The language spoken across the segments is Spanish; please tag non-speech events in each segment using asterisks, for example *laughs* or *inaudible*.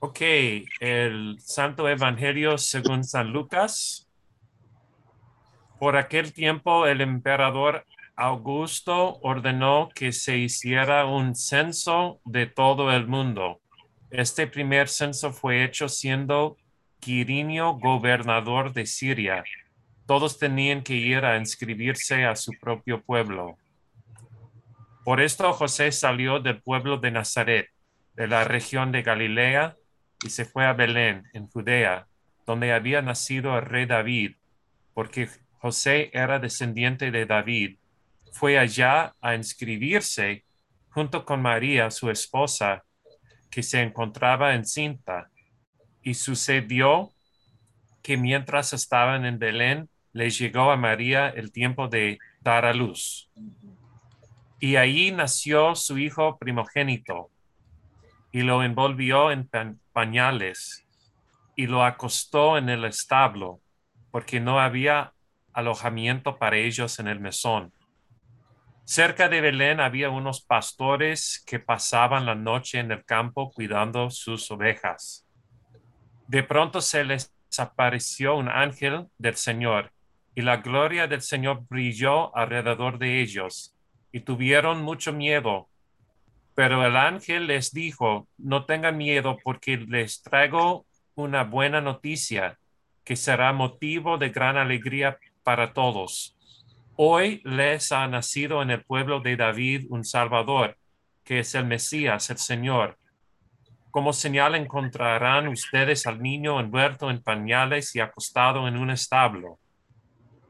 Ok, el Santo Evangelio según San Lucas. Por aquel tiempo el emperador Augusto ordenó que se hiciera un censo de todo el mundo. Este primer censo fue hecho siendo Quirinio gobernador de Siria. Todos tenían que ir a inscribirse a su propio pueblo. Por esto José salió del pueblo de Nazaret, de la región de Galilea, y se fue a Belén, en Judea, donde había nacido el rey David, porque José era descendiente de David. Fue allá a inscribirse junto con María, su esposa, que se encontraba encinta. Y sucedió que mientras estaban en Belén, le llegó a María el tiempo de dar a luz. Y ahí nació su hijo primogénito y lo envolvió en pañales y lo acostó en el establo, porque no había alojamiento para ellos en el mesón. Cerca de Belén había unos pastores que pasaban la noche en el campo cuidando sus ovejas. De pronto se les apareció un ángel del Señor y la gloria del Señor brilló alrededor de ellos y tuvieron mucho miedo. Pero el ángel les dijo, no tengan miedo porque les traigo una buena noticia que será motivo de gran alegría para todos. Hoy les ha nacido en el pueblo de David un Salvador, que es el Mesías, el Señor. Como señal encontrarán ustedes al niño envuelto en pañales y acostado en un establo.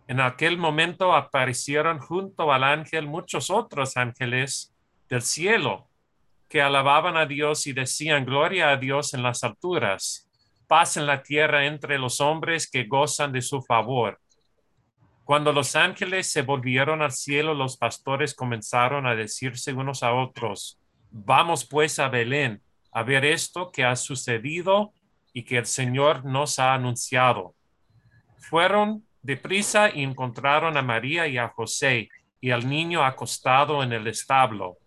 En aquel momento aparecieron junto al ángel muchos otros ángeles del cielo que alababan a Dios y decían, Gloria a Dios en las alturas, paz en la tierra entre los hombres que gozan de su favor. Cuando los ángeles se volvieron al cielo, los pastores comenzaron a decirse unos a otros, Vamos pues a Belén a ver esto que ha sucedido y que el Señor nos ha anunciado. Fueron deprisa y encontraron a María y a José y al niño acostado en el establo.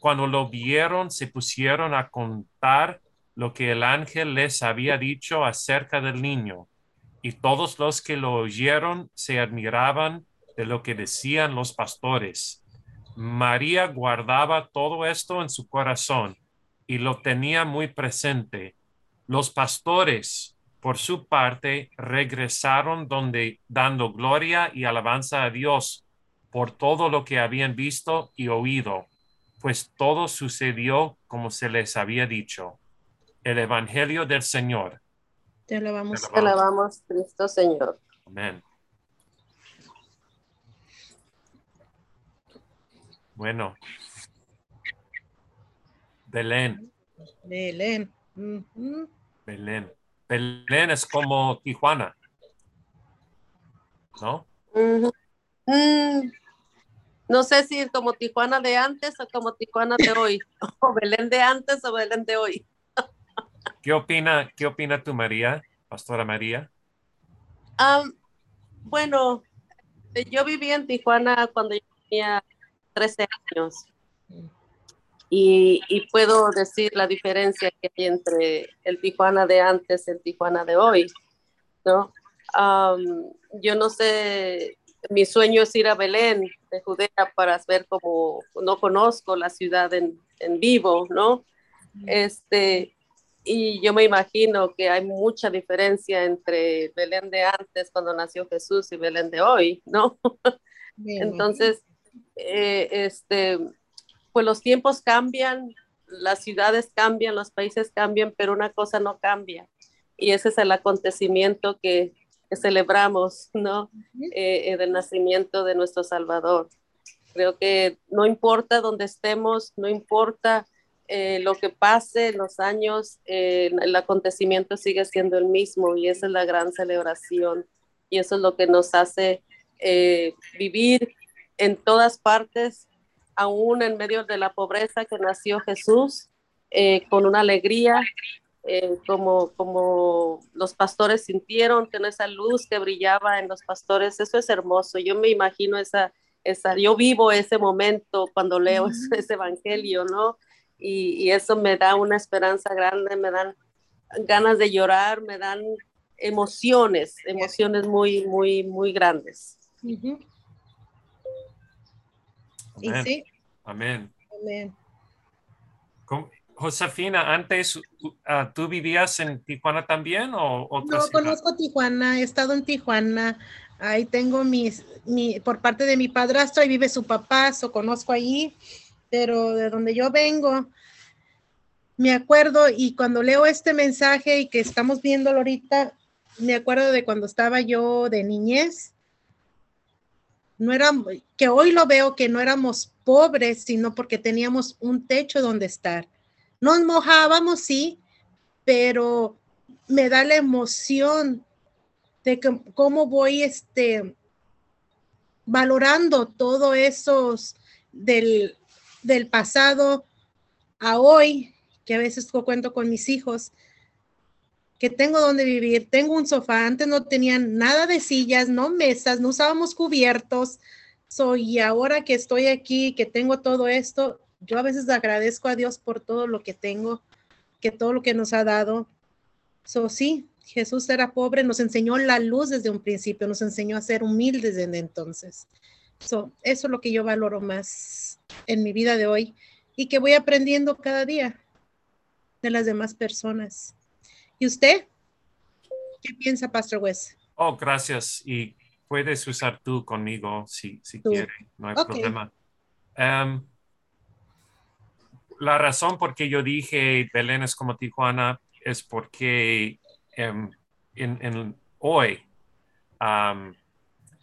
Cuando lo vieron, se pusieron a contar lo que el ángel les había dicho acerca del niño. Y todos los que lo oyeron se admiraban de lo que decían los pastores. María guardaba todo esto en su corazón y lo tenía muy presente. Los pastores, por su parte, regresaron donde dando gloria y alabanza a Dios por todo lo que habían visto y oído pues todo sucedió como se les había dicho. El Evangelio del Señor. Te alabamos. Te alabamos, Cristo Señor. Amén. Bueno. Belén. Belén. Belén. Belén es como Tijuana. ¿No? No sé si como Tijuana de antes o como Tijuana de hoy, *laughs* o Belén de antes o Belén de hoy. ¿Qué opina, qué opina tu María, Pastora María? bueno, yo viví en Tijuana cuando yo tenía 13 años y, y, puedo decir la diferencia que hay entre el Tijuana de antes y el Tijuana de hoy, ¿no? yo no sé mi sueño es ir a Belén de Judea para ver cómo no conozco la ciudad en, en, vivo, ¿no? Este, y yo me imagino que hay mucha diferencia entre Belén de antes cuando nació Jesús y Belén de hoy, ¿no? Entonces, eh, este, pues los tiempos cambian, las ciudades cambian, los países cambian, pero una cosa no cambia. Y ese es el acontecimiento que que celebramos, ¿no? Eh, eh, del nacimiento de nuestro Salvador. Creo que no importa dónde estemos, no importa eh, lo que pase en los años, el acontecimiento sigue siendo el mismo y esa es la gran celebración y eso es lo que nos hace vivir en todas partes, aún en medio de la pobreza que nació Jesús, con una alegría eh, como, como los pastores sintieron, que esa luz que brillaba en los pastores, eso es hermoso. Yo me imagino esa, esa yo vivo ese momento cuando leo *laughs* ese, evangelio, ¿no? Y, y, eso me da una esperanza grande, me dan ganas de llorar, me dan emociones, emociones muy, muy, muy grandes. Y Amén. sí, Amén. amén. ¿Cómo- Josefina, antes uh, tú vivías en Tijuana también o otra No ciudad? conozco Tijuana, he estado en Tijuana. Ahí tengo mis, mi, por parte de mi padrastro, ahí vive su papá, so conozco allí, pero de donde yo vengo, me acuerdo y cuando leo este mensaje y que estamos viéndolo ahorita, me acuerdo de cuando estaba yo de niñez. No era, que hoy lo veo que no éramos pobres, sino porque teníamos un techo donde estar. Nos mojábamos, sí, pero me da la emoción de que, cómo voy este, valorando todo esos del, del pasado a hoy, que a veces cuento con mis hijos, que tengo donde vivir, tengo un sofá, antes no tenían nada de sillas, no mesas, no usábamos cubiertos, so, y ahora que estoy aquí, que tengo todo esto, yo a veces agradezco a Dios por todo lo que tengo, que todo lo que nos ha dado. So, sí, Jesús era pobre, nos enseñó la luz desde un principio, nos enseñó a ser humildes desde entonces. So, eso es lo que yo valoro más en mi vida de hoy y que voy aprendiendo cada día de las demás personas. ¿Y usted? ¿Qué piensa, Pastor West? Oh, gracias. Y puedes usar tú conmigo si, si quieres, no hay problema. Em, la razón por que yo dije Belén es como Tijuana es porque em, en, en- hoy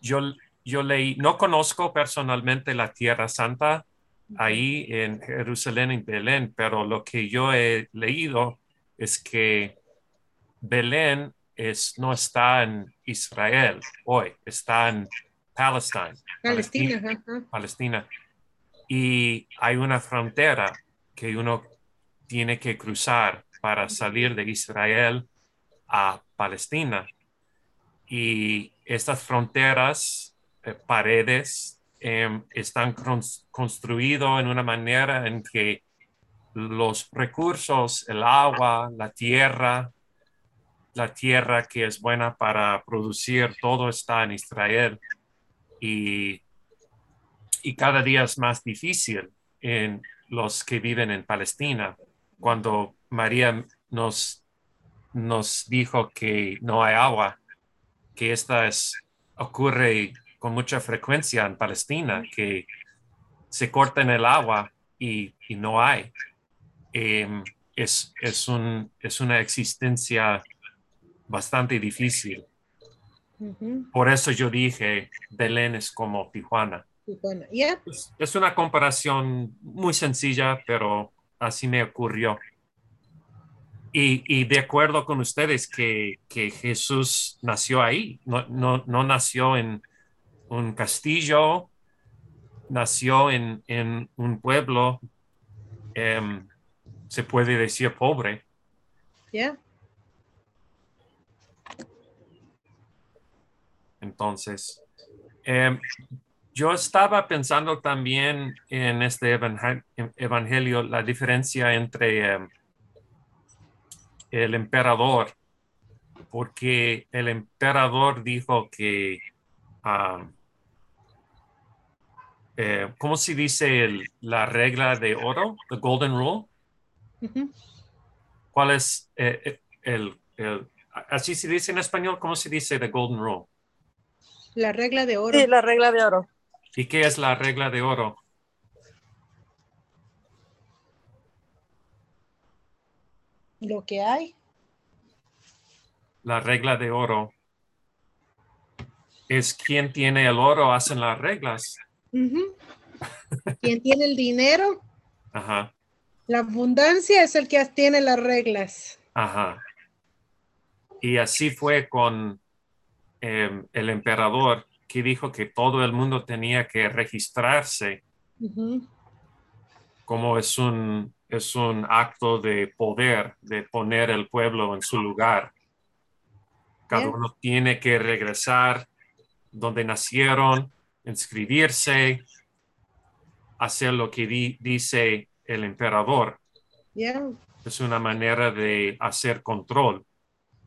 yo, yo leí, no conozco personalmente la Tierra Santa ahí en Jerusalén y Belén, pero lo que yo he leído es que Belén es, no está en Israel hoy, está en Palestine, Palestina, ajá. Palestina. Y hay una frontera que uno tiene que cruzar para salir de Israel a Palestina. Y estas fronteras, eh, paredes, em, están cons- construidos en una manera en que los recursos, el agua, la tierra, la tierra que es buena para producir, todo está en Israel. Y, y cada día es más difícil en los que viven en Palestina. Cuando María nos, nos dijo que no hay agua, que esta es, ocurre con mucha frecuencia en Palestina, que se corta en el agua y, y no hay. Em, es, es, un, es una existencia bastante difícil. Por eso yo dije, Belén es como Tijuana. Es, es una comparación muy sencilla, pero así me ocurrió. Y, y de acuerdo con ustedes que, que Jesús nació ahí, no, no, no nació en un castillo, nació en, en un pueblo, em, se puede decir pobre, ya. Entonces, em, yo estaba pensando también en este evangel- evangelio, la diferencia entre em, el emperador, porque el emperador dijo que, eh, ¿cómo se dice el- la regla de oro? The golden rule. ¿Cuál es eh, eh, el, el- así se dice en español? ¿Cómo se dice the golden rule? La regla de oro. Sí, la regla de oro. ¿Y qué es la regla de oro? Lo que hay. La regla de oro es quien tiene el oro, hacen las reglas. Quien tiene el dinero, Ajá, la abundancia es el que tiene las reglas. ajá. Y así fue con eh, el emperador que dijo que todo el mundo tenía que registrarse como es un, es un acto de poder, de poner el pueblo en su lugar. Cada Bien. uno tiene que regresar donde nacieron, inscribirse, hacer lo que di- dice el emperador. Es una manera de hacer control.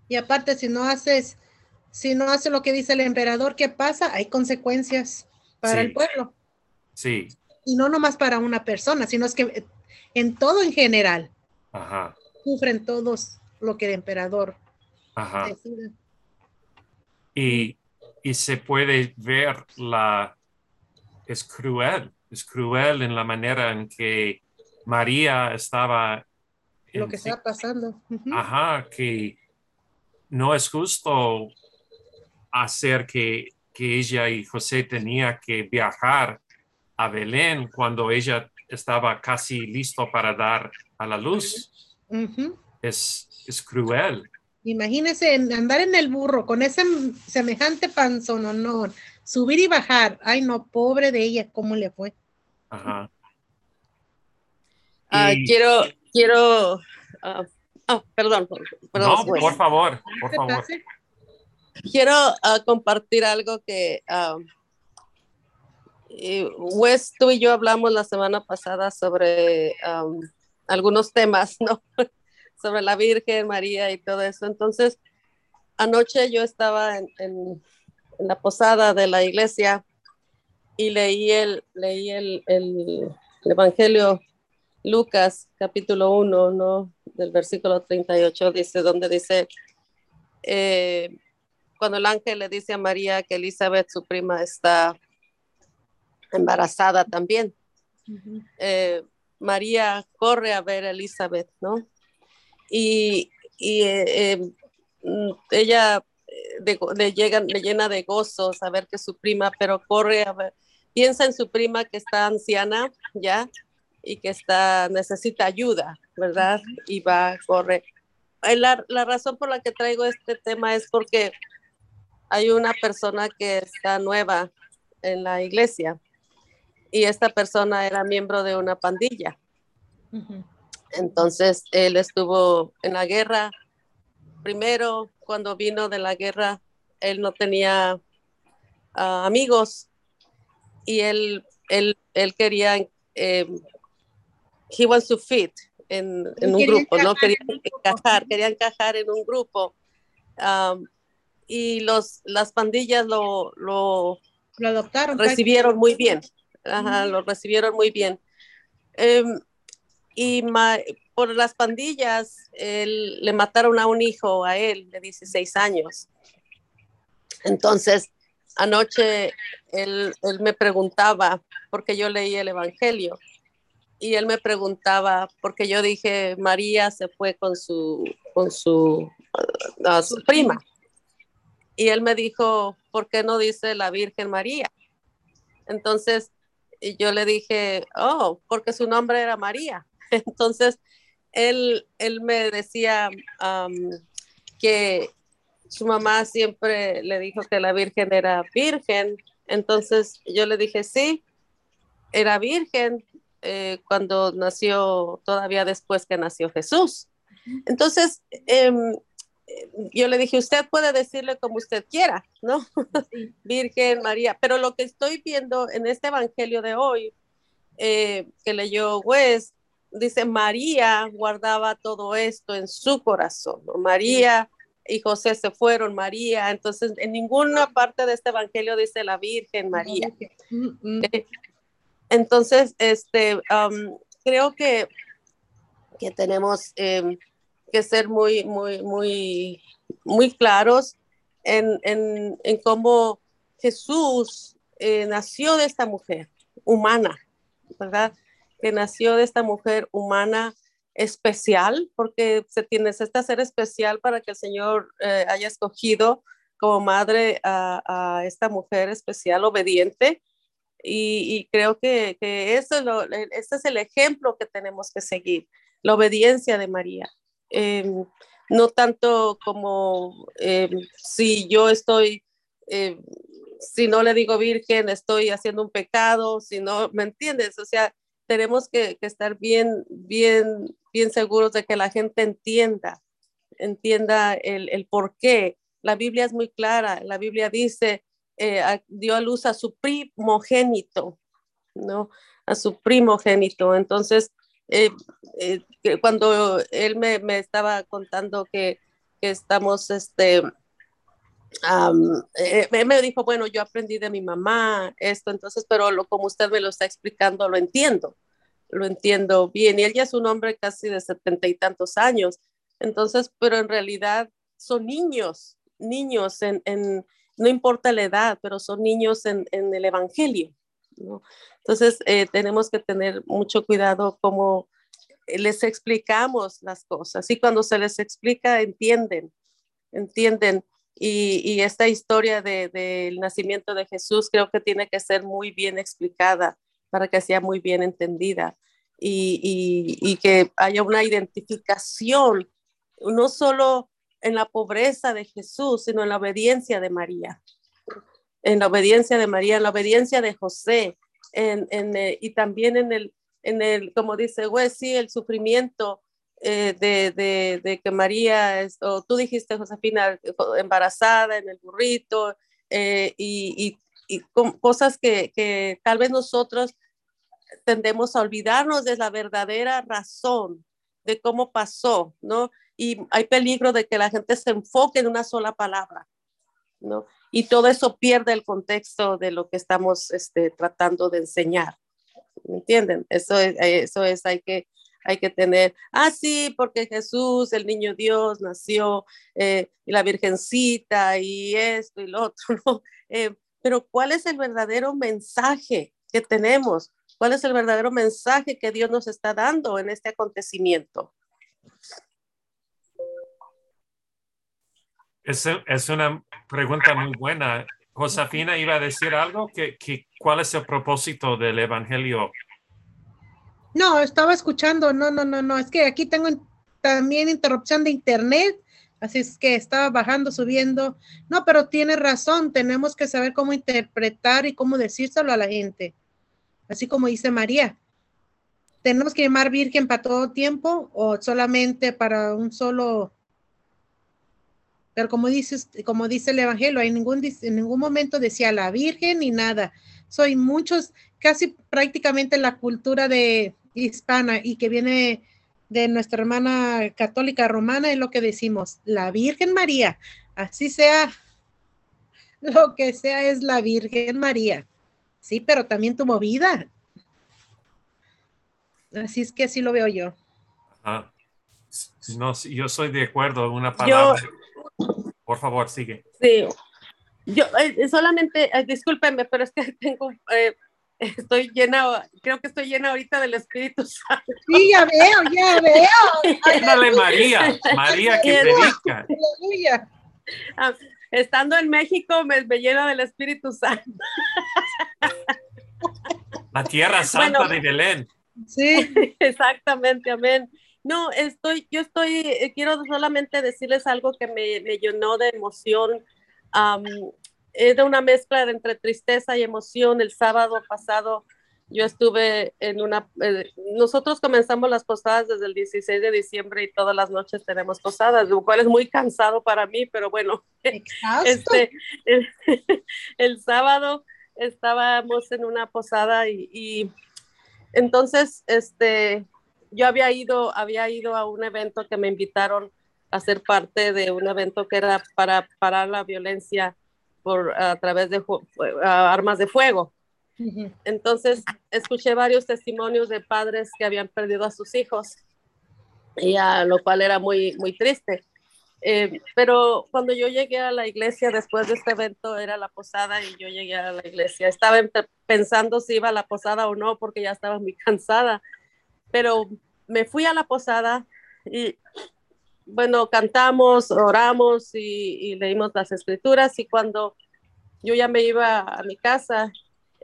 Y aparte, si no haces, si no hace lo que dice el emperador, ¿qué pasa? Hay consecuencias para Sí. el pueblo. Sí, Y no nomás para una persona, sino es que en todo en general ajá, sufren todos lo que el emperador ajá. Y, y se puede ver la, es cruel, es cruel en la manera en que María estaba. Lo que está pasando. Ajá, que no es justo hacer que, que ella y José tenía que viajar a Belén cuando ella estaba casi listo para dar a la luz. Es, es cruel. Imagínese andar en el burro con ese semejante panzón, no, subir y bajar. Ay, no, pobre de ella, ¿cómo le fue? Ajá. Ah, Y- quiero, quiero, ah, perdón, perdón, no, Wes. por favor, por ¿Qué favor. Quiero ah, compartir algo que eh, Wes, tú y yo hablamos la semana pasada sobre am, algunos temas, ¿no? *laughs* sobre la Virgen María y todo eso. Entonces, anoche yo estaba en, en- en la posada de la iglesia y leí el, leí el, el Evangelio Lucas, capítulo 1, ¿no? Del versículo 38, dice, donde dice, eh, cuando el ángel le dice a María que Elizabeth, su prima, está embarazada también. Ujú. eh, María corre a ver a Elizabeth, ¿no? Y, y, eh, eh, mm, ella eh, de le, llega, le llena de gozo saber que su prima, pero corre a ver, piensa en su prima que está anciana ya y que está, necesita ayuda, ¿verdad? Y va, corre. Eh, La, la razón por la que traigo este tema es porque hay una persona que está nueva en la iglesia y esta persona era miembro de una pandilla. Entonces, él estuvo en la guerra. Primero, cuando vino de la guerra, él no tenía ah, amigos y él, él, él quería, eh, he wants to fit en, en un grupo, ¿no? Quería encajar, quería encajar en un grupo. Am, y los, las pandillas lo, lo, Lo adoptaron. recibieron muy bien. Ajá, lo recibieron muy bien. Em, y ma- por las pandillas, él- le mataron a un hijo a él de 16 años. Entonces, anoche él, él me preguntaba, porque yo leí el Evangelio, y él me preguntaba, porque yo dije, María se fue con su, con su, ah, su prima. Y él me dijo, ¿por qué no dice la Virgen María? Entonces yo le dije, oh, porque su nombre era María. *laughs* Entonces él, él me decía que su mamá siempre le dijo que la Virgen era virgen. Entonces yo le dije, sí, era virgen eh, cuando nació, todavía después que nació Jesús. Entonces, em, yo le dije, usted puede decirle como usted quiera, ¿no? Sí. *laughs* Virgen María, pero lo que estoy viendo en este Evangelio de hoy, eh, que leyó Wes, dice, María guardaba todo esto en su corazón, ¿no? María y José se fueron, María, entonces en ninguna parte de este Evangelio dice la Virgen María. Mm, mm. Entonces, este, um, creo que, que tenemos em, que ser muy, muy, muy, muy claros en, en, en cómo Jesús eh, nació de esta mujer humana, ¿verdad? Que nació de esta mujer humana especial, porque se tiene, necesita ser especial para que el Señor eh, haya escogido como madre a, a esta mujer especial, obediente, y, y creo que, que eso es lo, este es el ejemplo que tenemos que seguir, la obediencia de María. Eh, no tanto como eh, si yo estoy, eh, si no le digo virgen, estoy haciendo un pecado, si no, ¿me entiendes? O sea, tenemos que, estar bien, bien, bien seguros de que la gente entienda, entienda el, el por qué. La Biblia es muy clara, la Biblia dice, eh, dio a luz a su primogénito, ¿no? A su primogénito. Entonces, eh, eh, cuando él me, me estaba contando que, que estamos, este, eh, me dijo, bueno, yo aprendí de mi mamá esto, entonces, pero lo, como usted me lo está explicando, lo entiendo, lo entiendo bien. Y él ya es un hombre casi de setenta y tantos años, entonces, pero en realidad son niños, niños en, en no importa la edad, pero son niños en, en el Evangelio. ¿no? Entonces, eh, tenemos que tener mucho cuidado como les explicamos las cosas y cuando se les explica, entienden, entienden. Y, esta historia del nacimiento de Jesús creo que tiene que ser muy bien explicada para que sea muy bien entendida y, que haya una identificación, no solo en la pobreza de Jesús, sino en la obediencia de María, en la obediencia de María, en la obediencia de José, en, eh, y también en el, en el, como dice, güey, sí, el sufrimiento eh, de, que María, o tú dijiste, Josefina, embarazada en el burrito, eh, y, cosas que, tal vez nosotros tendemos a olvidarnos de la verdadera razón de cómo pasó, ¿no? Y hay peligro de que la gente se enfoque en una sola palabra, ¿no? Y todo eso pierde el contexto de lo que estamos este, tratando de enseñar. ¿Me entienden? Eso es, eso es, hay que, hay que tener, ah, sí, porque Jesús, el niño Dios, nació, eh, y la Virgencita, y esto y lo *laughs* otro, ¿no? Eh, pero ¿cuál es el verdadero mensaje que tenemos? ¿Cuál es el verdadero mensaje que Dios nos está dando en este acontecimiento? Es, es una pregunta muy buena. Josefina iba a decir algo, que, que, ¿cuál es el propósito del Evangelio no, estaba escuchando, no, no, no, no, es que aquí tengo también interrupción de internet, así es que estaba bajando, subiendo. No, pero tiene razón, tenemos que saber cómo interpretar y cómo decírselo a la gente, así como dice María. ¿Tenemos que llamar virgen para todo tiempo o solamente para un solo? Pero como dices, como dice el Evangelio, hay ningún, en ningún momento decía la virgen ni nada. Soy muchos, casi prácticamente la cultura de, hispana y que viene de nuestra hermana católica romana es lo que decimos, la Virgen María, así sea *laughs* lo que sea es la Virgen María. Sí, pero también tuvo vida. Así es que así lo veo yo. No, yo soy de acuerdo, una palabra. Por favor, sigue. Sí. Yo eh, solamente, eh, discúlpenme, pero es que *laughs* tengo eh, estoy llena, creo que estoy llena ahorita del Espíritu Santo. Sí, ya veo, ya veo. Dale María, María que predica. Aleluya. Ah, estando en México me, me llena del Espíritu Santo. La tierra santa de Belén. Sí, *laughs* exactamente, amén. No, estoy, yo estoy, eh, quiero solamente decirles algo que me, me llenó de emoción era una mezcla entre tristeza y emoción. El sábado pasado yo estuve en una, eh, nosotros comenzamos las posadas desde el 16 de diciembre y todas las noches tenemos posadas, lo cual es muy cansado para mí, pero bueno, *laughs* este, *laughs* el, sábado estábamos en una posada y, entonces, este, yo había ido, había ido a un evento que me invitaron a ser parte de un evento que era para parar la violencia por a través de armas de fuego. Entonces, escuché varios testimonios de padres que habían perdido a sus hijos, y a lo cual era muy, muy triste. Eh, pero cuando yo llegué a la iglesia después de este evento, era la posada y yo llegué a la iglesia. Estaba pensando si iba a la posada o no, porque ya estaba muy *laughs* cansada. Pero me fui a la posada y bueno, cantamos, oramos y, leímos las escrituras y cuando yo ya me iba a mi casa,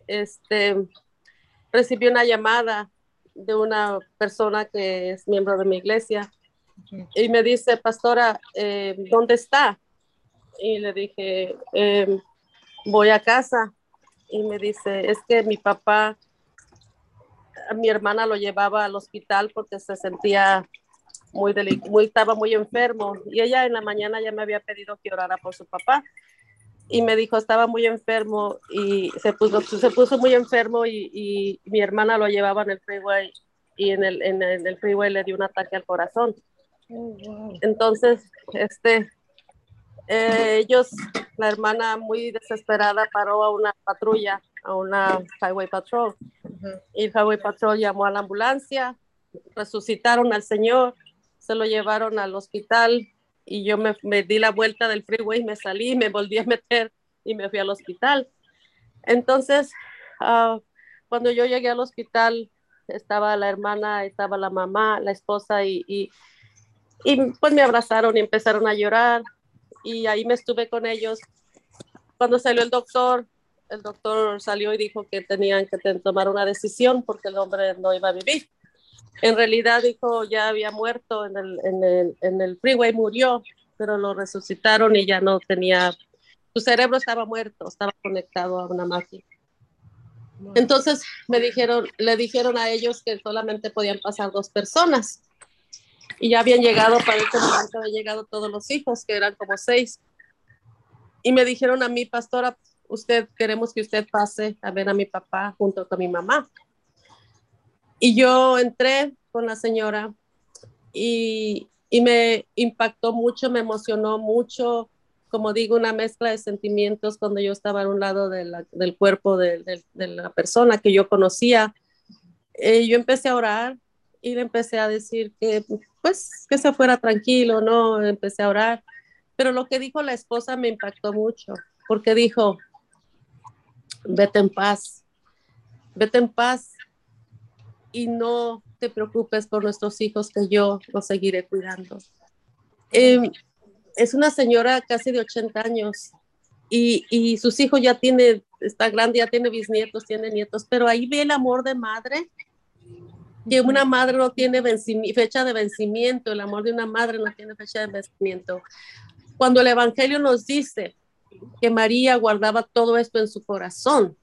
este, recibí una llamada de una persona que es miembro de mi iglesia y me dice, pastora, eh, ¿dónde está? Y le dije, em, voy a casa. Y me dice, es que mi papá, mi hermana lo llevaba al hospital porque se sentía muy, muy estaba muy enfermo y ella en la mañana ya me había pedido que orara por su papá y me dijo estaba muy enfermo y se puso, se puso muy enfermo y, y mi hermana lo llevaba en el freeway y en el, en el freeway le dio un ataque al corazón. Entonces, este, eh, ellos, la hermana muy desesperada paró a una patrulla, a una highway patrol. Ujú. Y el highway patrol llamó a la ambulancia, resucitaron al señor, se lo llevaron al hospital y yo me, me di la vuelta del freeway, me salí, me volví a meter y me fui al hospital. Entonces, ah, cuando yo llegué al hospital, estaba la hermana, estaba la mamá, la esposa y, y, y pues me abrazaron y empezaron a llorar y ahí me estuve con ellos. Cuando salió el doctor, el doctor salió y dijo que tenían que tomar una decisión porque el hombre no iba a vivir. En realidad dijo ya había muerto en el, en el, en el freeway, murió, pero lo resucitaron y ya no tenía, su cerebro estaba muerto, estaba conectado a una máquina. Entonces me dijeron, le dijeron a ellos que solamente podían pasar dos personas. Y ya habían llegado, para ese momento habían llegado todos los hijos, que eran como seis. Y me dijeron a mí, pastora, usted, queremos que usted pase a ver a mi papá junto con mi mamá. Y yo entré con la señora y, y me impactó mucho, me emocionó mucho, como digo, una mezcla de sentimientos cuando yo estaba a un lado de del cuerpo de la persona que yo conocía. Eh, yo empecé a orar y le empecé a decir que, pues, que se fuera tranquilo, ¿no? Empecé a orar. Pero lo que dijo la esposa me impactó mucho, porque dijo, vete en paz, vete en paz y no te preocupes por nuestros hijos, que yo los seguiré cuidando. Eh, es una señora casi de 80 años y, y sus hijos ya tiene, está grande, ya tiene bisnietos, tiene nietos, pero ahí ve el amor de madre, que una madre no tiene fecha de vencimiento, el amor de una madre no tiene fecha de vencimiento. Cuando el Evangelio nos dice que María guardaba todo esto en su corazón,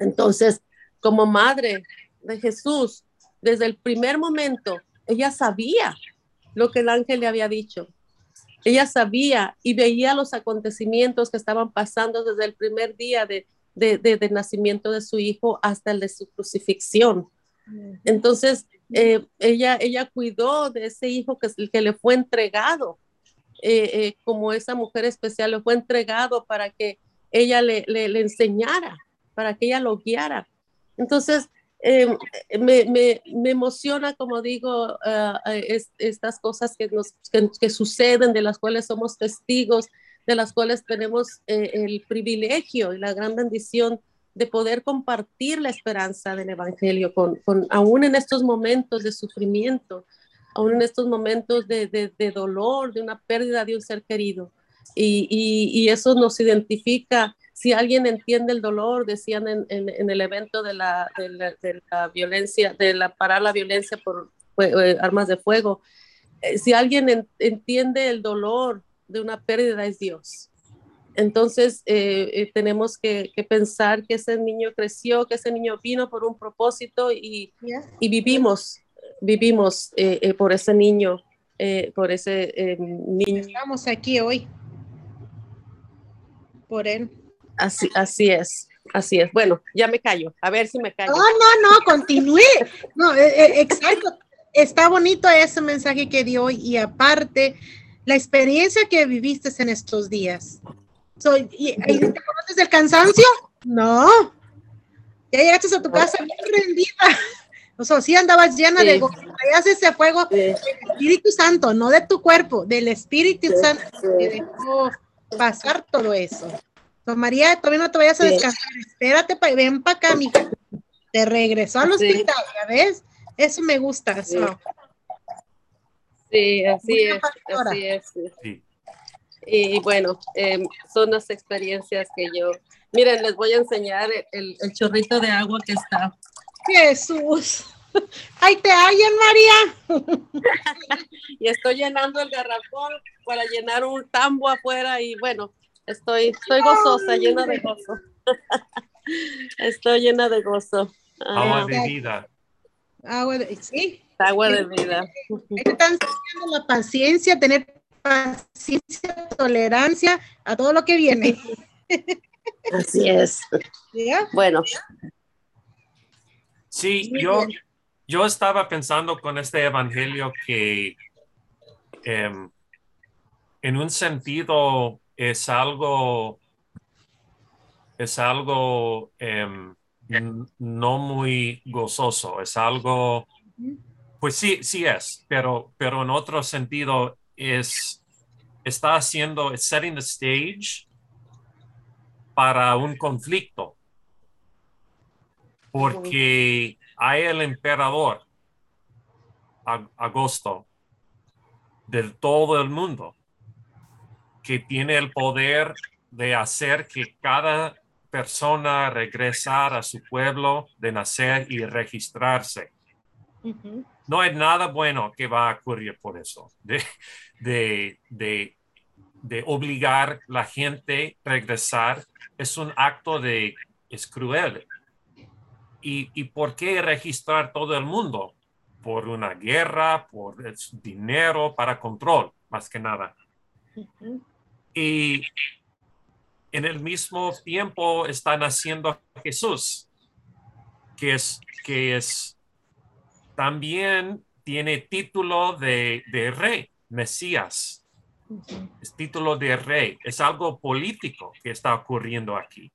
entonces, como madre de Jesús, desde el primer momento, ella sabía lo que el ángel le había dicho. Ella sabía y veía los acontecimientos que estaban pasando desde el primer día de, de, nacimiento de su hijo hasta el de su crucifixión. Entonces, eh, ella, ella cuidó de ese hijo que, que le fue entregado, eh, eh, como esa mujer especial le fue entregado para que ella le, le, le enseñara, para que ella lo guiara. Entonces, eh, me, me, me emociona, como digo, ah, es- estas cosas que, nos, que, que suceden, de las cuales somos testigos, de las cuales tenemos eh, el privilegio y la gran bendición de poder compartir la esperanza del Evangelio, con, con, aún en estos momentos de sufrimiento, aún en estos momentos de, de, de dolor, de una pérdida de un ser querido. Y, y, y, eso nos identifica. Si alguien entiende el dolor, decían en, en, en el evento de la, de la, de, la, violencia, de la parar la violencia por eh, armas de fuego, eh, si alguien en, entiende el dolor de una pérdida es Dios. Entonces, eh, tenemos que, que, pensar que ese niño creció, que ese niño vino por un propósito y vivimos, vivimos eh, por ese niño, eh, por ese niño. Estamos aquí hoy. Por él. Así, así es, así es. Bueno, ya me callo, a ver si me callo. No, no, no, continúe. No, eh, exacto. Está bonito ese mensaje que dio y aparte, la experiencia que viviste en estos días. So, ¿y, y ¿Te conoces del cansancio? No. Ya llegaste a tu casa bien rendida. O sea, sí andabas llena sí. de gozo. Traías ese fuego sí. del Espíritu Santo, no de tu cuerpo, del Espíritu sí. Santo que dejó pasar todo eso. So, María, todavía no te vayas a descansar. Espérate, pa, ven para acá, mija. Te regresó al hospital, ¿ya ves? Eso me gusta. Sí, así es, así es. Sí. Y bueno, eh, son las experiencias que yo. Miren, les voy a enseñar el, el chorrito de agua que está. Jesús. Ahí te hallan, María. *laughs* y estoy llenando el garrafón para llenar un tambo afuera y bueno, estoy, estoy gozosa, Ay, llena de gozo. *laughs* estoy llena de gozo. Agua de vida. Agua de, sí. Agua de vida. Están enseñando la paciencia, tener paciencia, tolerancia a todo lo que viene. Así es. ¿Ya? Bueno. Sí, yo, yo estaba pensando con este evangelio que em, en un sentido es algo, es algo em, no muy gozoso, es algo, pues sí, sí es, pero, pero en otro sentido es, está haciendo, setting the stage para un conflicto, porque hay el emperador, agosto, de todo el mundo, que tiene el poder de hacer que cada persona regresar a su pueblo de nacer y registrarse. No hay nada bueno que va a ocurrir por eso, de, de, de, de obligar la gente a regresar. Es un acto de, es cruel. ¿Y, ¿Y por qué registrar todo el mundo? Por una guerra, por dinero, para control, más que nada. Y en el mismo tiempo están haciendo Jesús, que es, que es también tiene título de, de rey, Mesías. Es título de rey. Es algo político que está ocurriendo aquí.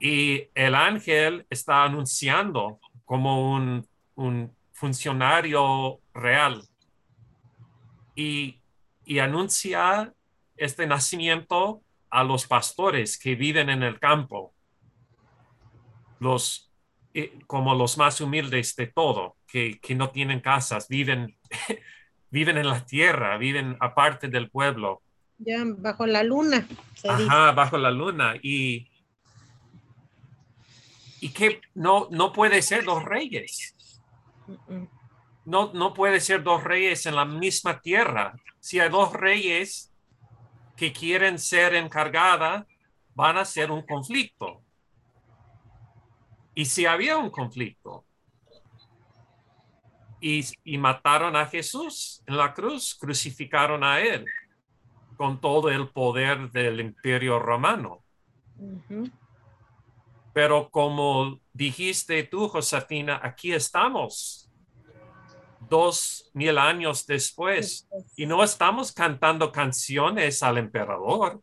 Y el ángel está anunciando como un, un funcionario real. Y, y anuncia este nacimiento a los pastores que viven en el campo, los eh, como los más humildes de todo, que, que no tienen casas, viven, *laughs* viven en la tierra, viven aparte del pueblo. Ya, bajo la luna. Ajá, bajo la luna. Y, y que no, no puede ser dos reyes. No, no puede ser dos reyes en la misma tierra. Si hay dos reyes, que quieren ser encargada van a ser un conflicto. Y si había un conflicto y, y, mataron a Jesús en la cruz, crucificaron a él con todo el poder del imperio romano. Pero como dijiste tú, Josefina, aquí estamos dos mil años después y no estamos cantando canciones al emperador.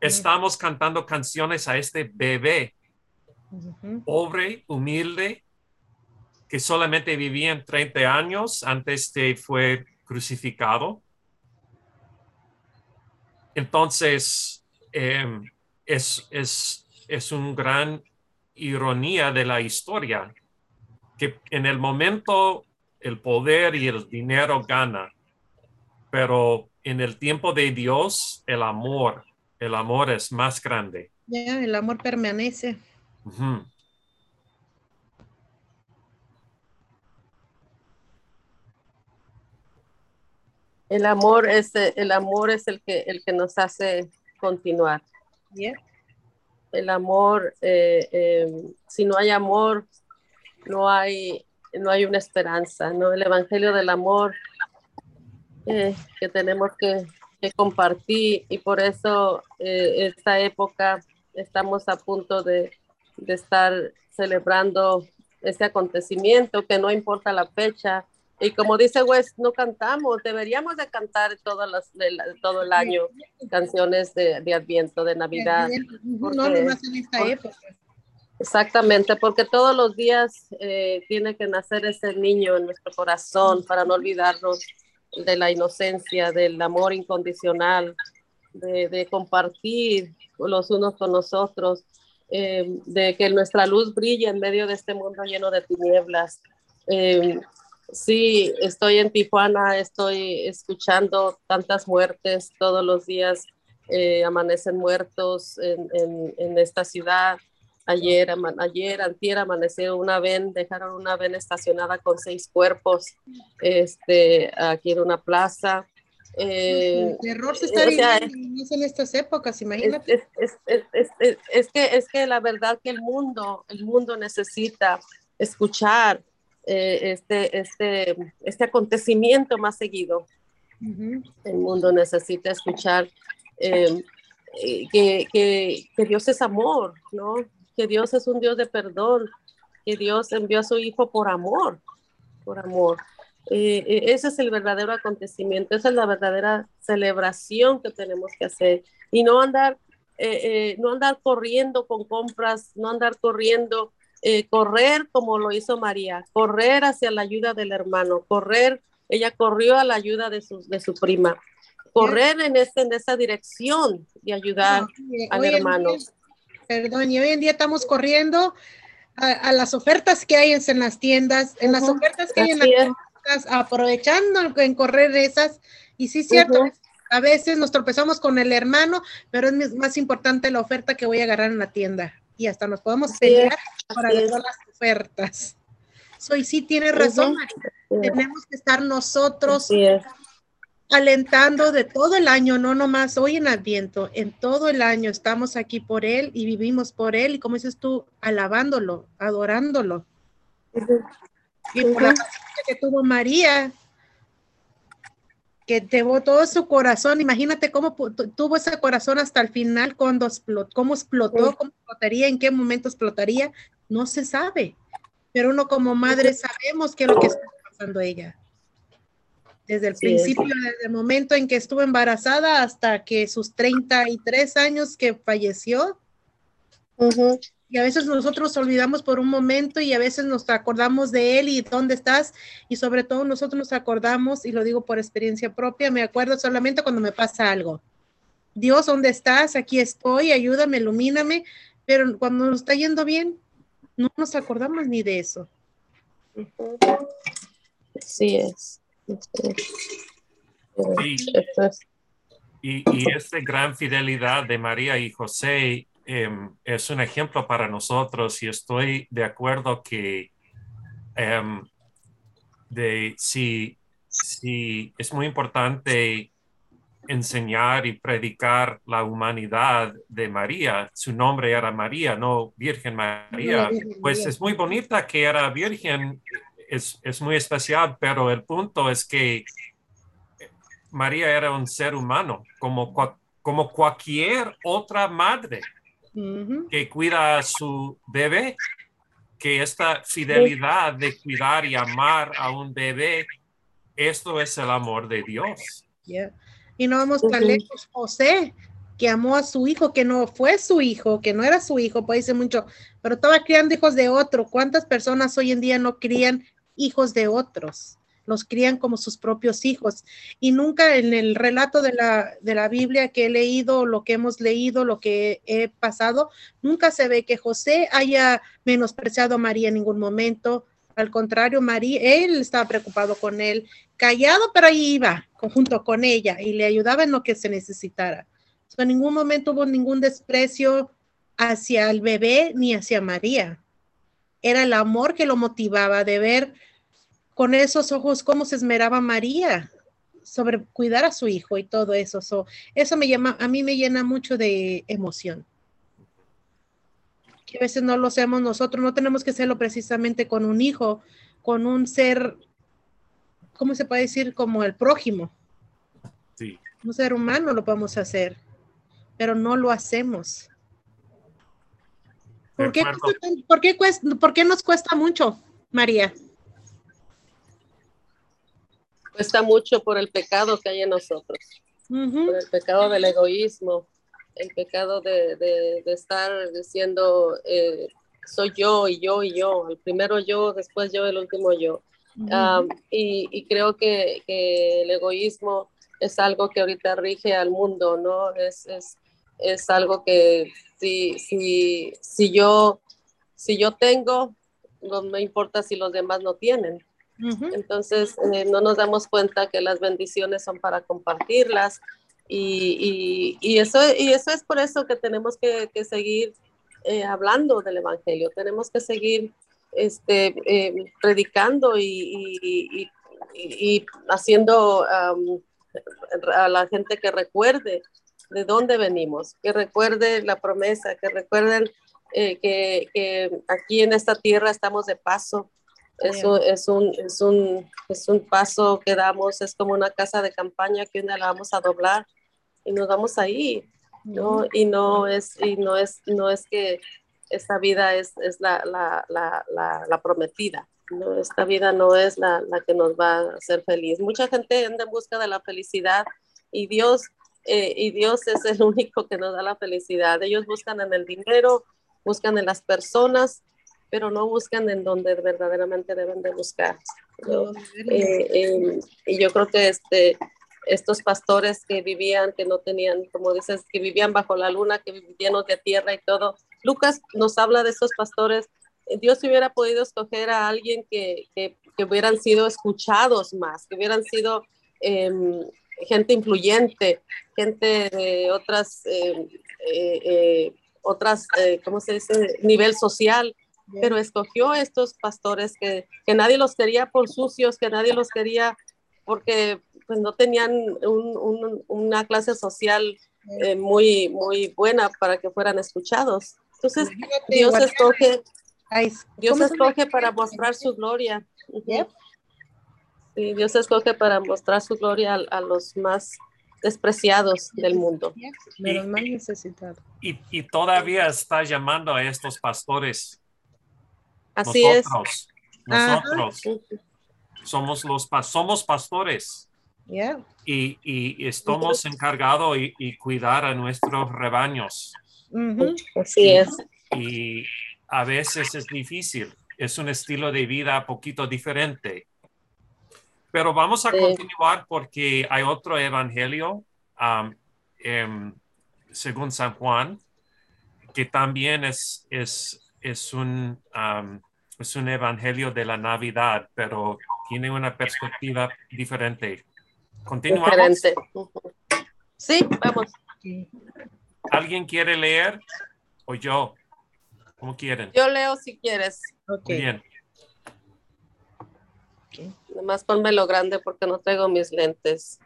Estamos cantando canciones a este bebé pobre, humilde, que solamente vivía en 30 años antes de fue crucificado. Entonces, em, es, es, es una gran ironía de la historia que en el momento el poder y el dinero gana, pero en el tiempo de Dios el amor, el amor es más grande. Ya, el amor permanece. El amor es el amor es el que el que nos hace continuar. El amor, eh, eh, si no hay amor, no hay, no hay una esperanza, ¿no? El Evangelio del Amor eh, que tenemos que, compartir y por eso esta época estamos a punto de, estar celebrando este acontecimiento que no importa la fecha, y como dice Wes, no cantamos, deberíamos de cantar todas las, todo el año canciones de, de Adviento, de Navidad. No, en esta época. Exactamente, porque todos los días eh, tiene que nacer ese niño en nuestro corazón para no olvidarnos de la inocencia, del amor incondicional, de, compartir los unos con los otros, eh, de que nuestra luz brille en medio de este mundo lleno de tinieblas. Eh, sí, estoy en Tijuana, estoy escuchando tantas muertes todos los días, amanecen muertos en, en esta ciudad. Ayer, ayer, antier amaneció una ven, dejaron una ven estacionada con seis cuerpos este, aquí en una plaza. Eh, el terror se está viviendo en estas épocas, imagínate. Es, que, es que la verdad que el mundo, el mundo necesita escuchar eh, este, este, este acontecimiento más seguido. El mundo necesita escuchar eh, que, que, que, Dios es amor, ¿no? que Dios es un Dios de perdón, que Dios envió a su Hijo por amor, por amor. Eh, eh, ese es el verdadero acontecimiento, esa es la verdadera celebración que tenemos que hacer y no andar, eh, no andar corriendo con compras, no andar corriendo, correr como lo hizo María, correr hacia la ayuda del hermano, correr, ella corrió a la ayuda de su, de su prima, correr en, este, en esa dirección y ayudar al hermano. perdón, y hoy en día estamos corriendo a, las ofertas que hay en, las tiendas, en las ofertas que hay en las tiendas, aprovechando en correr esas. Y sí, cierto, a veces nos tropezamos con el hermano, pero es más importante la oferta que voy a agarrar en la tienda. Y hasta nos podemos pelear para ver las ofertas. Soy sí, tiene razón, Tenemos que estar nosotros alentando de todo el año, no nomás hoy en Adviento, en todo el año estamos aquí por Él y vivimos por Él y como dices tú, alabándolo, adorándolo. Y por la paciencia que tuvo María, que llevó todo su corazón, imagínate cómo tuvo ese corazón hasta el final, cuando explotó, cómo explotó, cómo explotaría, en qué momento explotaría, no se sabe, pero uno como madre sabemos qué es lo que está pasando ella. Desde el principio, desde el momento en que estuvo embarazada hasta que sus 33 años que falleció. Y a veces nosotros olvidamos por un momento y a veces nos acordamos de él y dónde estás. Y sobre todo nosotros nos acordamos, y lo digo por experiencia propia, me acuerdo solamente cuando me pasa algo. Dios, ¿dónde estás? Aquí estoy, ayúdame, ilumíname. Pero cuando nos está yendo bien, no nos acordamos ni de eso. Así es. Y, y, esta gran fidelidad de María y José em, es un ejemplo para nosotros y estoy de acuerdo que em, de, si, si es muy importante enseñar y predicar la humanidad de María. Su nombre era María, no Virgen María. Pues es muy bonita que era virgen es, muy especial, pero el punto es que María era un ser humano, como, como cualquier otra madre que cuida a su bebé, que esta fidelidad de cuidar y amar a un bebé, esto es el amor de Dios. Y no vamos tan lejos, José, que amó a su hijo, que no fue su hijo, que no era su hijo, pues dice mucho, pero estaba criando hijos de otro. ¿Cuántas personas hoy en día no crían hijos de otros, los crían como sus propios hijos. Y nunca en el relato de la, de la Biblia que he leído, lo que hemos leído, lo que he pasado, nunca se ve que José haya menospreciado a María en ningún momento. Al contrario, María, él estaba preocupado con él, callado, pero ahí iba, junto con ella, y le ayudaba en lo que se necesitara. en ningún momento hubo ningún desprecio hacia el bebé ni hacia María era el amor que lo motivaba de ver con esos ojos cómo se esmeraba María sobre cuidar a su hijo y todo eso. eso me llama, a mí me llena mucho de emoción. Que a veces no lo hacemos nosotros, no tenemos que hacerlo precisamente con un hijo, con un ser, ¿cómo se puede decir? Como el prójimo. Sí. Un ser humano lo podemos hacer, pero no lo hacemos. ¿Por qué, por, qué nos cuesta mucho, María? Cuesta mucho por el pecado que hay en nosotros, por el pecado del egoísmo, el pecado de, estar diciendo eh, soy yo y yo y yo, el primero yo, después yo, el último yo. y, creo que, el egoísmo es algo que ahorita rige al mundo, ¿no? Es, es, es algo que si, si, si, yo, si yo tengo, no me importa si los demás no tienen. Entonces, eh, no nos damos cuenta que las bendiciones son para compartirlas y, y, eso, y eso es por eso que tenemos que, que seguir eh, hablando del Evangelio, tenemos que seguir este, eh, predicando y, y haciendo a la gente que recuerde de dónde venimos, que recuerden la promesa, que recuerden eh, que, aquí en esta tierra estamos de paso. Eso es un, es, un, es un paso que damos, es como una casa de campaña que una la vamos a doblar y nos vamos ahí, ¿no? Y no es, y no es, no es que esta vida es, es la, la, la, la, prometida. ¿no? Esta vida no es la, que nos va a hacer feliz. Mucha gente anda en busca de la felicidad y Dios, eh, y Dios es el único que nos da la felicidad. Ellos buscan en el dinero, buscan en las personas, pero no buscan en donde verdaderamente deben de buscar. Eh, eh, y yo creo que este, estos pastores que vivían, que no tenían, como dices, que vivían bajo la luna, que vivían de tierra y todo. Lucas nos habla de esos pastores. Dios hubiera podido escoger a alguien que, que, hubieran sido escuchados más, que hubieran sido em, gente influyente, gente de otras, em, eh, eh, otras, eh, ¿cómo se dice?, nivel social, pero escogió a estos pastores que, que nadie los quería por sucios, que nadie los quería porque pues no tenían una clase social eh, muy, muy buena para que fueran escuchados. Entonces, Dios escoge, Dios escoge para mostrar su gloria. Dios escoge para mostrar su gloria a, los más despreciados del mundo. Y, y, todavía está llamando a estos pastores. Así es. Nosotros somos los somos pastores. Y, y, estamos encargados y, y, cuidar a nuestros rebaños. Así es. Y a veces es difícil. Es un estilo de vida poquito diferente. Pero vamos a continuar porque hay otro evangelio um, según San Juan que también es, es, es un, um, es un evangelio de la Navidad, pero tiene una perspectiva diferente. Continuamos. Sí, vamos. ¿Alguien quiere leer o yo? ¿Cómo quieren? Yo leo si quieres. Muy bien. Nomás lo grande porque no traigo mis lentes.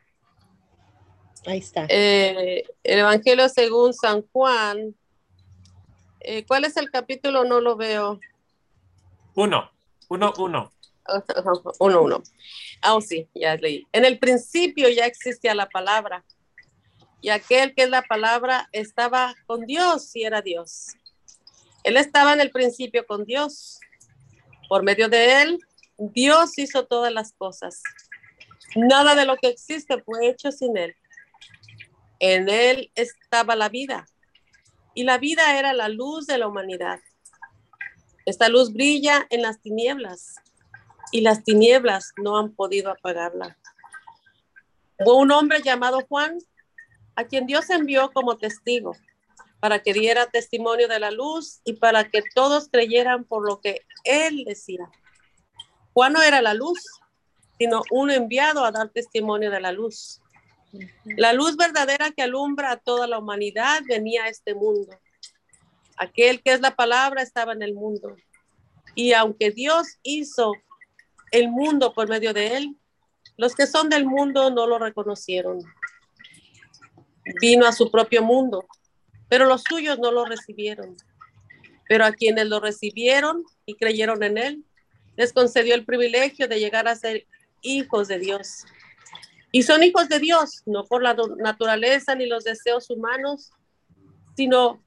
Ahí está. Eh, el Evangelio según San Juan. Eh, ¿Cuál es el capítulo? No lo veo. Uno, uno, uno. *laughs* Uno, uno. Ah, sí, ya leí. En el principio ya existía la palabra. Y aquel que es la palabra estaba con Dios y era Dios. Él estaba en el principio con Dios. Por medio de él, Dios hizo todas las cosas. Nada de lo que existe fue hecho sin él. En él estaba la vida. Y la vida era la luz de la humanidad. Esta luz brilla en las tinieblas y las tinieblas no han podido apagarla. Hubo un hombre llamado Juan, a quien Dios envió como testigo, para que diera testimonio de la luz y para que todos creyeran por lo que él decía. Juan no era la luz, sino un enviado a dar testimonio de la luz. La luz verdadera que alumbra a toda la humanidad venía a este mundo. Aquel que es la palabra estaba en el mundo. Y aunque Dios hizo el mundo por medio de él. Los que son del mundo no lo reconocieron. Vino a su propio mundo, pero los suyos no lo recibieron. Pero a quienes lo recibieron y creyeron en él, les concedió el privilegio de llegar a ser hijos de Dios. Y son hijos de Dios, no por la naturaleza ni los deseos humanos, sino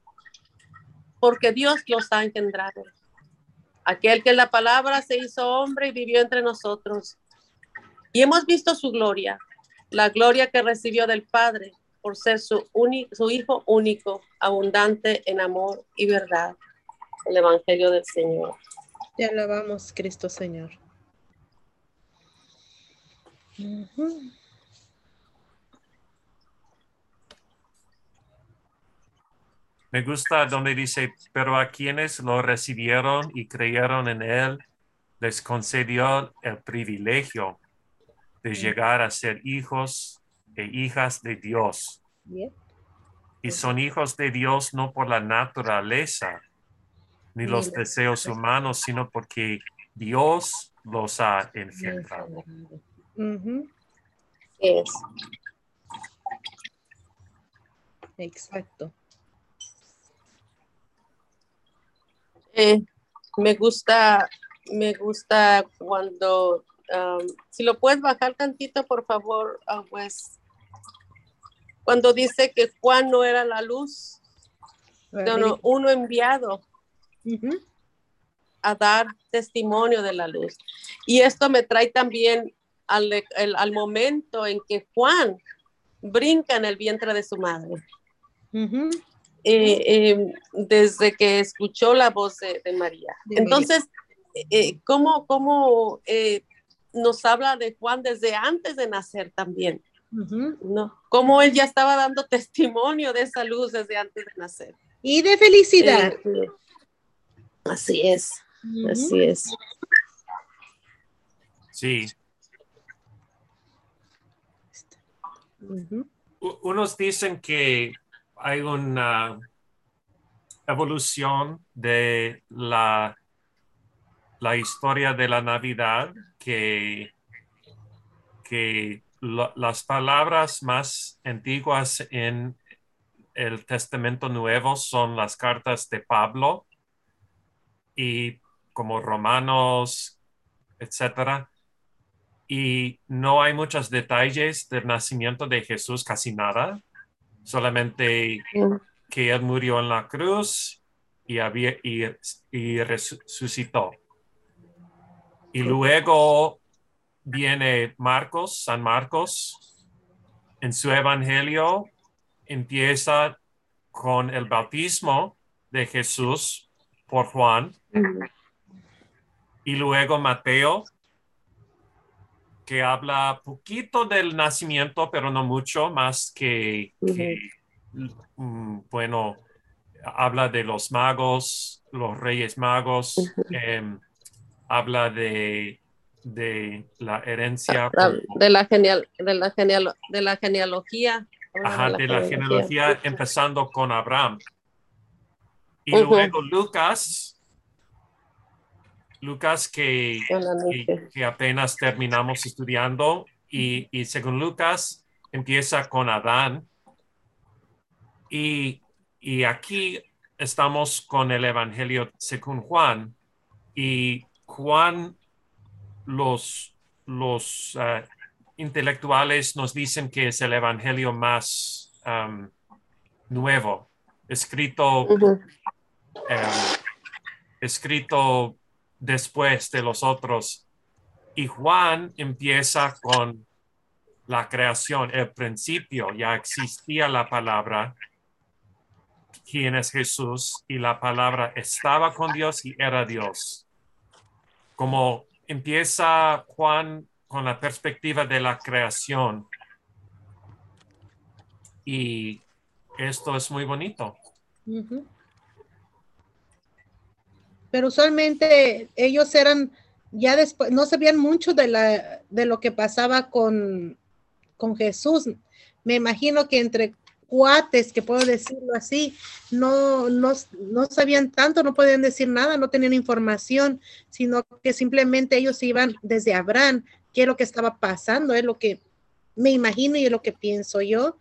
porque Dios los ha engendrado. Aquel que la palabra se hizo hombre y vivió entre nosotros. Y hemos visto su gloria, la gloria que recibió del Padre por ser su, su Hijo único, abundante en amor y verdad. El Evangelio del Señor. Te alabamos, Cristo Señor. Me gusta donde dice, pero a quienes lo recibieron y creyeron en él, les concedió el privilegio de llegar a ser hijos e hijas de Dios. Y son hijos de Dios no por la naturaleza ni los deseos humanos, sino porque Dios los ha engendrado. Exacto. Eh, me gusta, me gusta cuando, um, si lo puedes bajar tantito, por favor, pues, cuando dice que Juan no era la luz, no, uno enviado. a dar testimonio de la luz. Y esto me trae también al, al momento en que Juan brinca en el vientre de su madre. Eh, eh, desde que escuchó la voz de, María. Entonces, eh, ¿cómo, cómo nos habla de Juan desde antes de nacer también? ¿No? Cómo él ya estaba dando *laughs* testimonio de esa luz desde antes de nacer. Y de felicidad. así es, así es. Sí, Unos dicen que hay una evolución de la, historia de la Navidad que, que las palabras más antiguas en el Testamento Nuevo son las cartas de Pablo y como Romanos, etcétera. Y no hay muchos detalles del nacimiento de Jesús, casi nada, solamente que él murió en la cruz y, había, y, resucitó. Y luego viene Marcos, San Marcos, en su evangelio empieza con el bautismo de Jesús por Juan. Y luego Mateo que habla poquito del nacimiento, pero no mucho, más que, mm, bueno, habla de los magos, los reyes magos, em, habla de, de, la herencia. De la, genial, de la, genial, de la genealogía. Ajá, de la, genealogía, empezando con Abraham. Y luego Lucas Lucas, que, que, apenas terminamos estudiando, y, según Lucas, empieza con Adán. Y, aquí estamos con el Evangelio según Juan. Y Juan, los, los eh, intelectuales nos dicen que es el Evangelio más um, nuevo, escrito, em, escrito después de los otros. Y Juan empieza con la creación, el principio, ya existía la palabra, quien es Jesús, y la palabra estaba con Dios y era Dios. Como empieza Juan con la perspectiva de la creación. Y esto es muy bonito pero usualmente ellos eran ya después, no sabían mucho de, la, de lo que pasaba con, con Jesús. Me imagino que entre cuates, que puedo decirlo así, no, no, no sabían tanto, no podían decir nada, no tenían información, sino que simplemente ellos iban desde Abraham, qué es lo que estaba pasando, es lo que me imagino y es lo que pienso yo,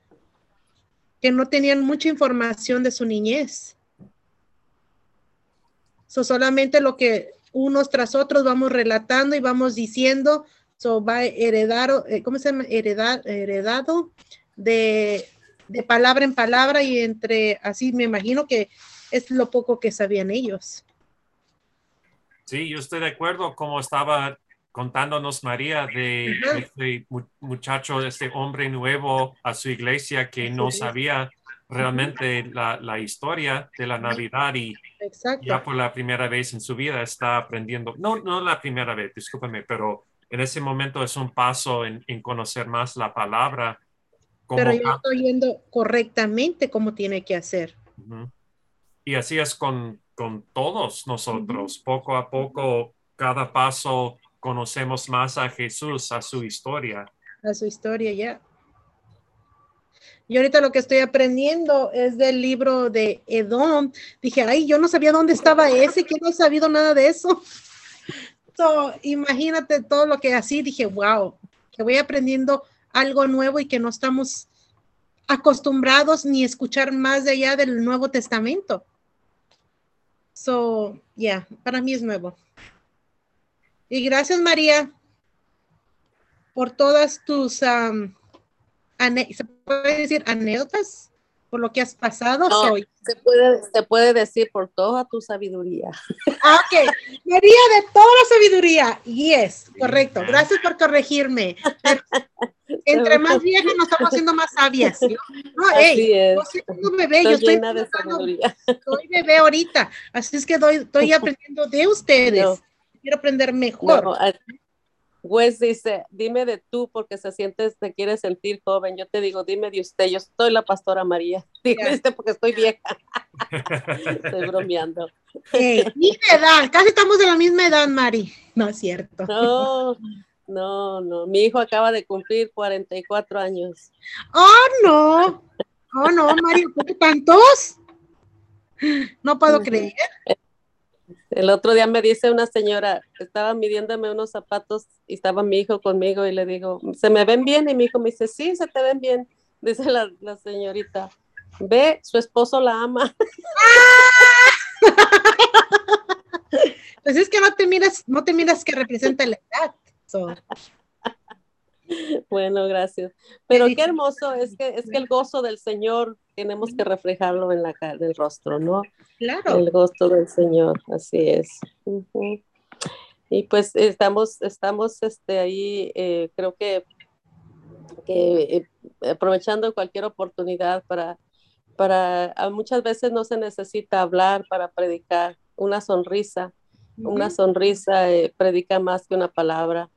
que no tenían mucha información de su niñez solamente lo que unos tras otros vamos relatando y vamos diciendo, so va heredar, eh, ¿cómo se llama? Heredar, heredado de, de palabra en palabra y entre, así me imagino que es lo poco que sabían ellos. Sí, yo estoy de acuerdo como estaba contándonos María de este muchacho, este hombre nuevo a su iglesia que no sabía realmente la, historia de la Navidad y ya por la primera vez en su vida está aprendiendo, no, no la primera vez, discúlpame, pero en ese momento es un paso en, conocer más la palabra. pero yo estoy yendo correctamente como tiene que hacer. Y así es con, con todos nosotros. Poco a poco, cada paso conocemos más a Jesús, a su historia. A su historia, ya. Y ahorita lo que estoy aprendiendo es del libro de Edom. Dije, ay, yo no sabía dónde estaba ese, que no he sabido nada de eso. *laughs* So, imagínate todo lo que así dije, wow, que voy aprendiendo algo nuevo y que no estamos acostumbrados ni escuchar más de allá del Nuevo Testamento. So, yeah, para mí es nuevo. Y gracias, María, por todas tus um, ¿se puede decir anécdotas? por lo que has pasado, No, soy. Se puede, se puede decir por toda tu sabiduría. *laughs* Ah, ok. María de toda la sabiduría. Yes, correcto. Gracias por corregirme. Pero *laughs* Entre más viejas nos estamos haciendo más sabias. No, Así hey, es. yo soy un bebé, yo Estoy estoy, llena de empezando, sabiduría. soy bebé ahorita. Así es que doy, estoy *laughs* aprendiendo de ustedes. No. Quiero aprender mejor. No, Wes dice, dime de tú porque se siente, se quiere sentir joven. Yo te digo, dime de usted. Yo soy la pastora María. Dime de usted porque estoy vieja. *laughs* Estoy bromeando. Hey, misma edad, casi estamos de la misma edad, Mari. No es cierto. No, no, no. Mi hijo acaba de cumplir 44 años. Oh, no. Oh, no, Mario, ¿por qué tantos? No puedo creer. El otro día me dice una señora, estaba midiéndome unos zapatos y estaba mi hijo conmigo y le digo, ¿se me ven bien? Y mi hijo me dice, sí, se te ven bien. *laughs* Dice la, señorita, ve, su esposo la ama. *laughs* Pues es que no te miras, no te miras que representa la edad. *laughs* Bueno, gracias. Pero qué hermoso es que es que el gozo del Señor tenemos que reflejarlo en la cara, en el rostro, ¿no? claro. El gozo del Señor, así es. Y pues estamos, estamos este, ahí, eh, creo que, que eh, aprovechando cualquier oportunidad para, para, muchas veces no se necesita hablar para predicar, una sonrisa, una sonrisa eh, predica más que una palabra,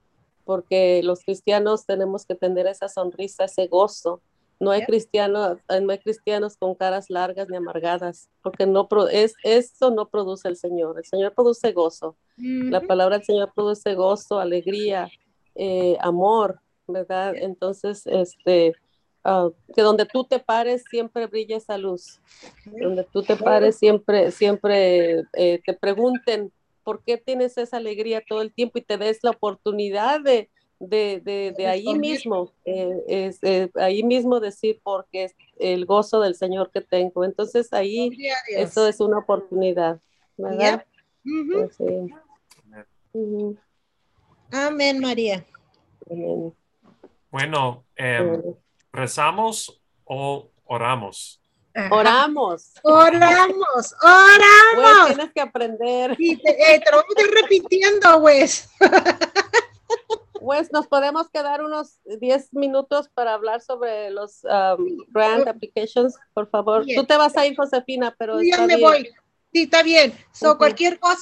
porque los cristianos tenemos que tener esa sonrisa, ese gozo. No hay cristianos, eh, no hay cristianos con caras largas ni amargadas, porque no es eso no produce el Señor. El Señor produce gozo. La palabra del Señor produce gozo, alegría, eh, amor, ¿verdad? Entonces, este, ah, que donde tú te pares siempre brilla esa luz. Donde tú te pares siempre, siempre eh, te pregunten por qué tienes esa alegría todo el tiempo y te des la oportunidad de, de, de, de ahí mismo, eh, es, eh, ahí mismo decir porque es el gozo del Señor que tengo. Entonces ahí eso es una oportunidad. Pues, sí. Amén, María. Amén. Bueno, em, ¿rezamos o oramos? Ajá. Oramos. Oramos, Pues oramos. tienes que aprender. Y te, eh, te lo vamos a ir repitiendo, pues. Pues nos podemos quedar unos 10 minutos para hablar sobre los um, grant applications, por favor. Bien. Tú te vas a ir, Josefina, pero Yo ya está me bien. voy. Sí, está bien. So, cualquier cosa